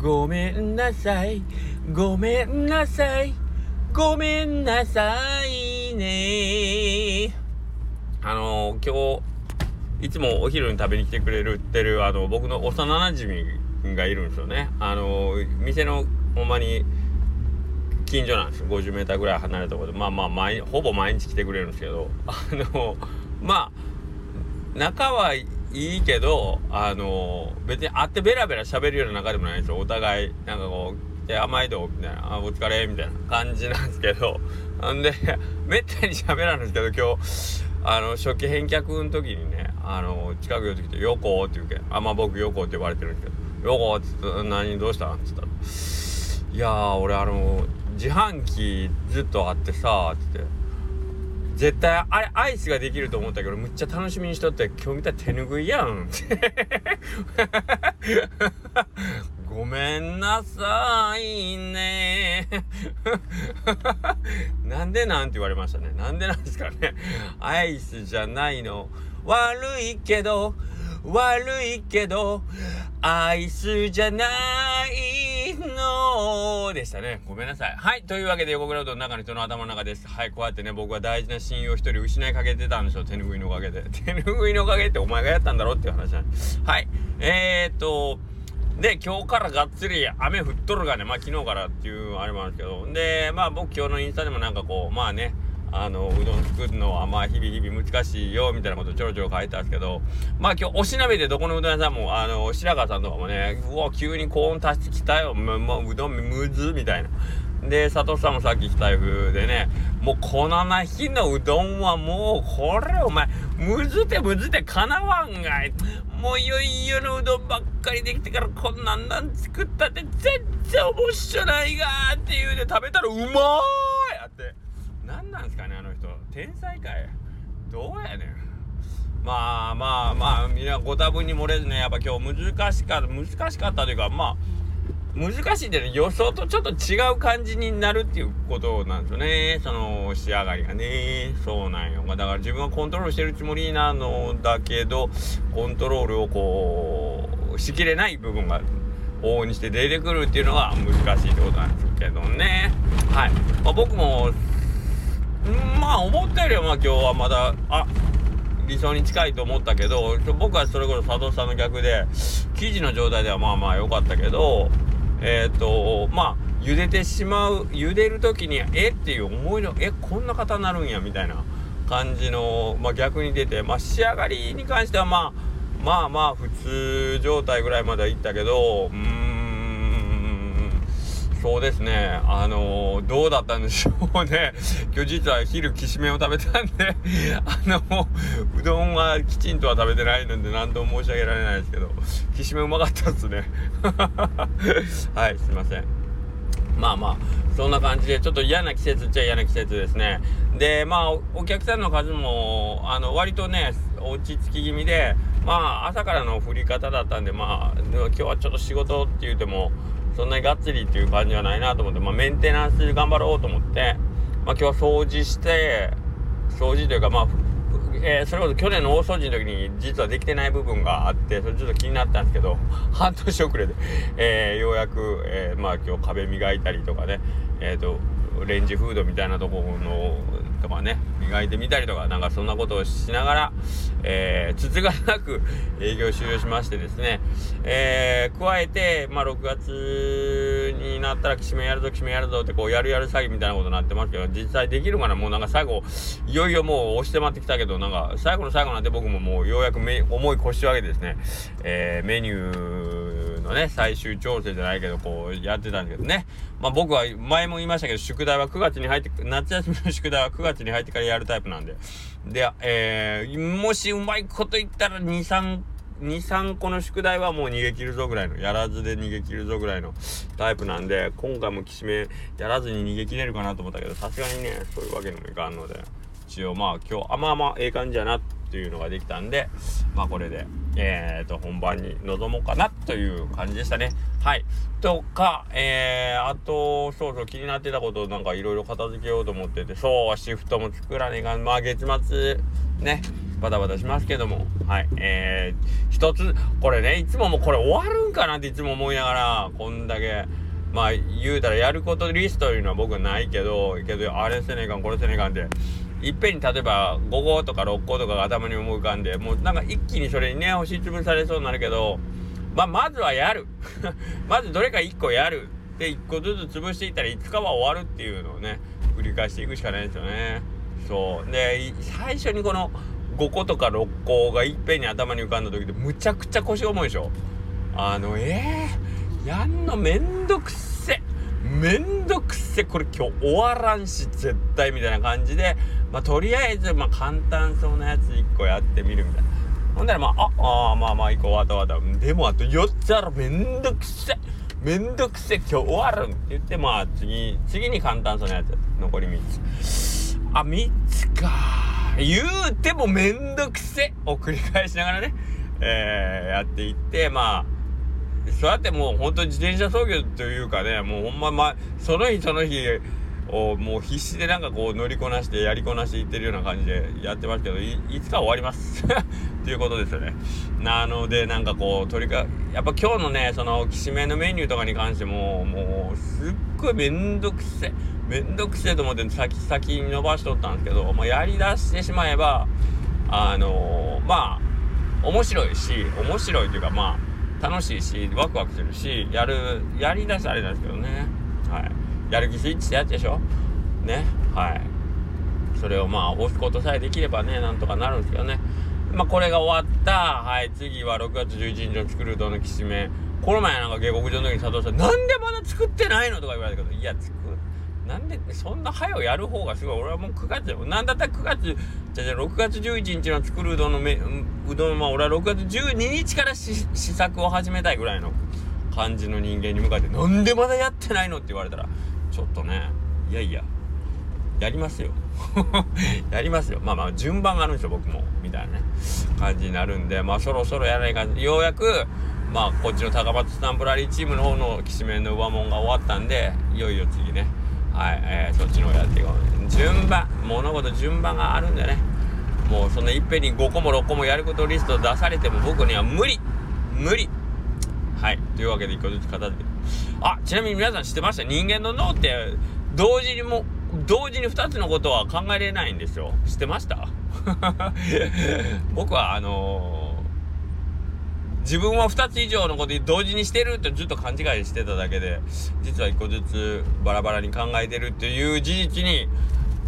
ごめんなさい。ごめんなさい。ごめんなさいね。あの今日いつもお昼に食べに来てくれるってるあの僕の幼なじみがいるんですよね。あの店のほんまに近所なんですよ。50m ぐらい離れたところで。まあまあ毎ほぼ毎日来てくれるんですけど。あのまあ仲はいいいいけどあの別に会ってベラベラ喋るような仲でもないんですよお互いなんかこう「で甘いど」みたいな「あお疲れ」みたいな感じなんですけど。んでめったに喋らないんですけど今日あの初期返却の時にねあの近く寄ってきて「横」って言うけん。あまあ僕横って呼ばれてるんですけど「横」っつって「何どうしたん?」っつったら「いや俺あの自販機ずっとあってさ」っつって「絶対あれアイスができると思ったけどむっちゃ楽しみにしとって今日見たら手ぬぐいやん」ごめんなさいね。なんでなんて言われましたね。なんでなんですかね。アイスじゃないの。悪いけど、悪いけど、アイスじゃないのでしたね。ごめんなさい。はい。というわけで横クラウドの中の人の頭の中です。はい。こうやってね、僕は大事な親友を一人失いかけてたんでしょ。手拭いのおかげで。手拭いのおかげってお前がやったんだろっていう話なんで。はい。えー、っと、で、今日からがっつり雨降っとるがね、まあ昨日からっていうあれもあるんですけど、で、まあ僕今日のインスタでもなんかこう、まあね、あの、うどん作るのはまあ日々日々難しいよ、みたいなことちょろちょろ書いてたんですけど、まあ今日おしなべでどこのうどん屋さんも、あの、白川さんとかもね、うわ、急に高温足してきたよ、ま、ま、うどんむず、みたいな。で、佐藤さんもさっき来た風でね、もうこのな日のうどんはもう、これお前、むずてむずてかなわんがい。もういよいよのうどんばっかりできてからこんなんなん作ったって全然面白ないがーって言うで食べたらうまー何なんすかねあの人。天才かい。どうやねん。まあまあまあみんなご多分に漏れずねやっぱ今日難しかった難しかったというかまあ難しいんでね予想とちょっと違う感じになるっていうことなんですよね。その仕上がりがね。そうなんよ。だから自分はコントロールしてるつもりなのだけどコントロールをこうしきれない部分が往々にして出てくるっていうのが難しいってことなんですけどね。はい、まあ、僕もまあ思ったよりはまあ今日はまだあ理想に近いと思ったけど僕はそれこそ佐藤さんの逆で生地の状態ではまあまあ良かったけどえっ、とまあ茹でてしまう茹でる時にえっていう思いのえこんな方になるんやみたいな感じの、まあ、逆に出て、まあ、仕上がりに関してはまあまあまあ普通状態ぐらいまではいったけどうんそうですね。あのー、どうだったんでしょうね。今日実は昼きしめんを食べたんで。あのうどんはきちんとは食べてないので何とも申し上げられないですけど。きしめんうまかったっすね。はいすいません。まあまあそんな感じでちょっと嫌な季節っちゃ嫌な季節ですね。でまあお客さんの数もあの割とね落ち着き気味でまあ朝からの降り方だったんでまあ今日はちょっと仕事って言うてもそんなにがっつりっていう感じはないなと思って、まあ、メンテナンス頑張ろうと思って、まあ、今日は掃除して掃除というかまあえー、それこそ去年の大掃除の時に実はできてない部分があってそれちょっと気になったんですけど 半年遅れで、えー、ようやく、えー、まあ今日壁磨いたりとかねえっ、とレンジフードみたいなところのとかね磨いてみたりとかなんかそんなことをしながら、えー、つつがなく 営業終了しましてですね、えー、加えて、まあ、6月になったらきしめやるぞきしめやるぞってこうやるやる詐欺みたいなことになってますけど実際できるかなもうなんか最後いよいよもう押してまってきたけどなんか最後の最後なって僕ももうようやくめ重い腰を上げてですね、えー、メニューのね最終調整じゃないけどこうやってたんですけどね。まあ僕は前も言いましたけど宿題は9月に入って夏休みの宿題は9月に入ってからやるタイプなんで。で、えー、もしうまいこと言ったら2、3、2、3個の宿題はもう逃げ切るぞぐらいの、やらずで逃げ切るぞぐらいのタイプなんで、今回もきしめやらずに逃げ切れるかなと思ったけど、さすがにね、そういうわけにもいかんので、一応まあ今日、あまあまあええ感じやなっっていうのができたんでまあこれでえーと本番に臨もうかなという感じでしたね。はい。とかえー、あとそうそう気になってたことなんかいろいろ片付けようと思っててそうシフトも作らねえかまあ月末ねバタバタしますけども。はい。えー、一つこれねいつももうこれ終わるんかなっていつも思いながらこんだけまあ言うたらやることリストというのは僕はないけどけどあれせねえかんこれせねえかんっていっぺんに例えば5号とか6号とかが頭に思い浮かんでもうなんか一気にそれにね押し潰されそうになるけどまあまずはやる。まずどれか1個やる。で1個ずつ潰していったらいつかは終わるっていうのをね繰り返していくしかないですよね。そう。で最初にこの5個とか6個がいっぺんに頭に浮かんだ時でむちゃくちゃ腰重いでしょ。あのえー、やんのめんどくせめんどくせこれ今日終わらんし絶対みたいな感じでまあとりあえずまあ簡単そうなやつ1個やってみるみたいな。ほんならまあああまあまあ1個終わった終わったでもあと4つある。めんどくせめんどくせ今日終わるんって言ってまあ次次に簡単そうなやつ。残り3つ。あ3つか。言うてもめんどくせを繰り返しながらね。えー、やっていってまあそうやってもう本当に自転車操業というかね。もうほんままその日その日をもう必死でなんかこう乗りこなしてやりこなしていってるような感じでやってますけどいつか終わりますっていうことですよね。なのでなんかこうとりかやっぱ今日のね。そのきしめのメニューとかに関してももうすっごいめんどくせめんどくせえと思って先先に伸ばしとったんですけど、まあ、やりだしてしまえばあのー、まあ面白いし面白いというかまあ楽しいしワクワクするしやるやりだすあれなんですけどね。はい。やる気スイッチってやつでしょ？ね。はい。それをまあ押すことさえできればねなんとかなるんですけどね。まあこれが終わったはい。次は6月11日の作るとのきしめ。この前なんか下克上の時に佐藤さんなんでまだ作ってないの？とか言われたけどいや作っなんでそんな早をやる方がすごい。俺はもう9月なんだったら9月じゃじゃ6月11日の作るうどんのめうどんは俺は6月12日から試作を始めたいぐらいの感じの人間に向かってなんでまだやってないのって言われたらちょっとねいやいややりますよ。やりますよ。まあまあ順番があるんですよ僕も。みたいなね感じになるんでまあそろそろやらないかようやくまあこっちの高松スタンプラリーチームの方のきしめんの上門が終わったんでいよいよ次ねはい、えー、そっちの方やっていこう。順番物事順番があるんでね。もうそんないっぺんに5個も6個もやることリスト出されても僕には無理。無理。はいというわけで1個ずつ片付け。あちなみに皆さん知ってました？人間の脳って同時にも同時に2つのことは考えれないんですよ。知ってました？僕はあのー、自分は2つ以上のこと同時にしてるってずっと勘違いしてただけで実は1個ずつバラバラに考えてるっていう事実に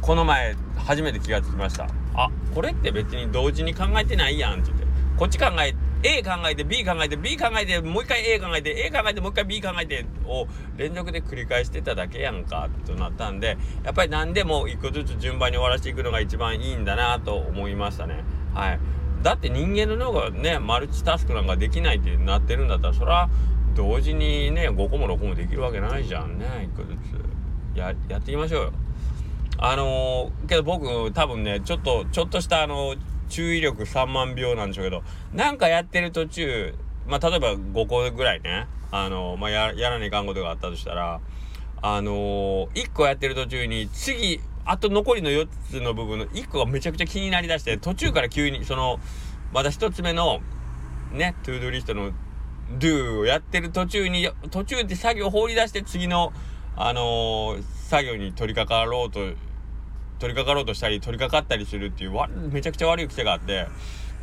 この前初めて気がつきました。あこれって別に同時に考えてないやんって言って。こっち考え A 考えて B 考えて B 考えてもう一回 A 考えて A 考えてもう一回 B 考えてを連続で繰り返してただけやんかとなったんでやっぱり何でも一個ずつ順番に終わらせていくのが一番いいんだなと思いましたね。はい。だって人間の脳がねマルチタスクなんかできないってなってるんだったらそれは同時にね5個も6個もできるわけないじゃんね1個ずつ。ややっていきましょうよ。あのー、けど僕多分ねちょっとちょっとしたあの注意力3万秒なんでしょうけど、なんかやってる途中、まあ、例えば5個ぐらいね、あの、まあ、や、やらないかんことがあったとしたら、あのー、1個やってる途中に、次、あと残りの4つの部分の1個がめちゃくちゃ気になりだして、途中から急に、その、まだ1つ目の、ね、トゥードゥリストの do をやってる途中に、途中で作業放り出して次の、あのー、作業に取り掛かろうと取り掛かろうとしたり取り掛かったりするっていうわめちゃくちゃ悪い癖があって。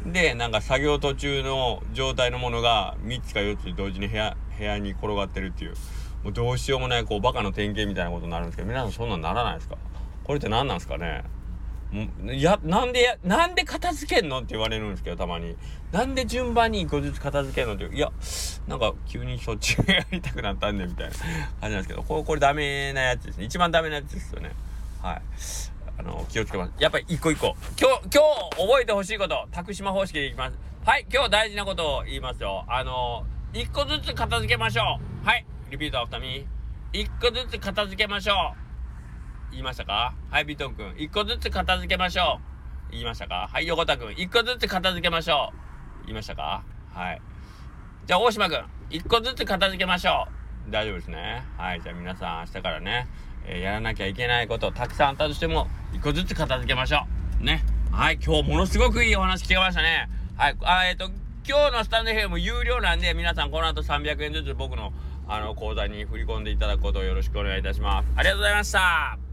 でなんか作業途中の状態のものが3つか4つ同時に部屋部屋に転がってるっていう。もうどうしようもないこうバカの典型みたいなことになるんですけど皆さんそんなんならないですか？これって何なんですかね？いやなんでやなんで片付けんのって言われるんですけどたまになんで順番に1個ずつ片付けんのっていやなんか急にそっちゅうやりたくなったんでみたいな感じなんですけどこれこれダメなやつですね一番ダメなやつですよねはいあの、気をつけます。やっぱり一個一個。今日、今日覚えてほしいこと、託島方式でいきます。はい、今日大事なことを言いますよ。あの、一個ずつ片付けましょう。はい、リピートアフターミー。一個ずつ片付けましょう。言いましたか？はい、ビトン君。一個ずつ片付けましょう。言いましたか？はい、横田くん。一個ずつ片付けましょう。言いましたか？はい。じゃあ、大島くん。一個ずつ片付けましょう。大丈夫ですね。はい。じゃあ皆さん明日からね、えー、やらなきゃいけないことたくさんあったとしても、一個ずつ片付けましょう。ね。はい。今日ものすごくいいお話聞けましたね。はい。あ、えっ、ー、と、今日のスタンド FM 有料なんで、皆さんこの後300円ずつ僕のあの口座に振り込んでいただくことをよろしくお願いいたします。ありがとうございました。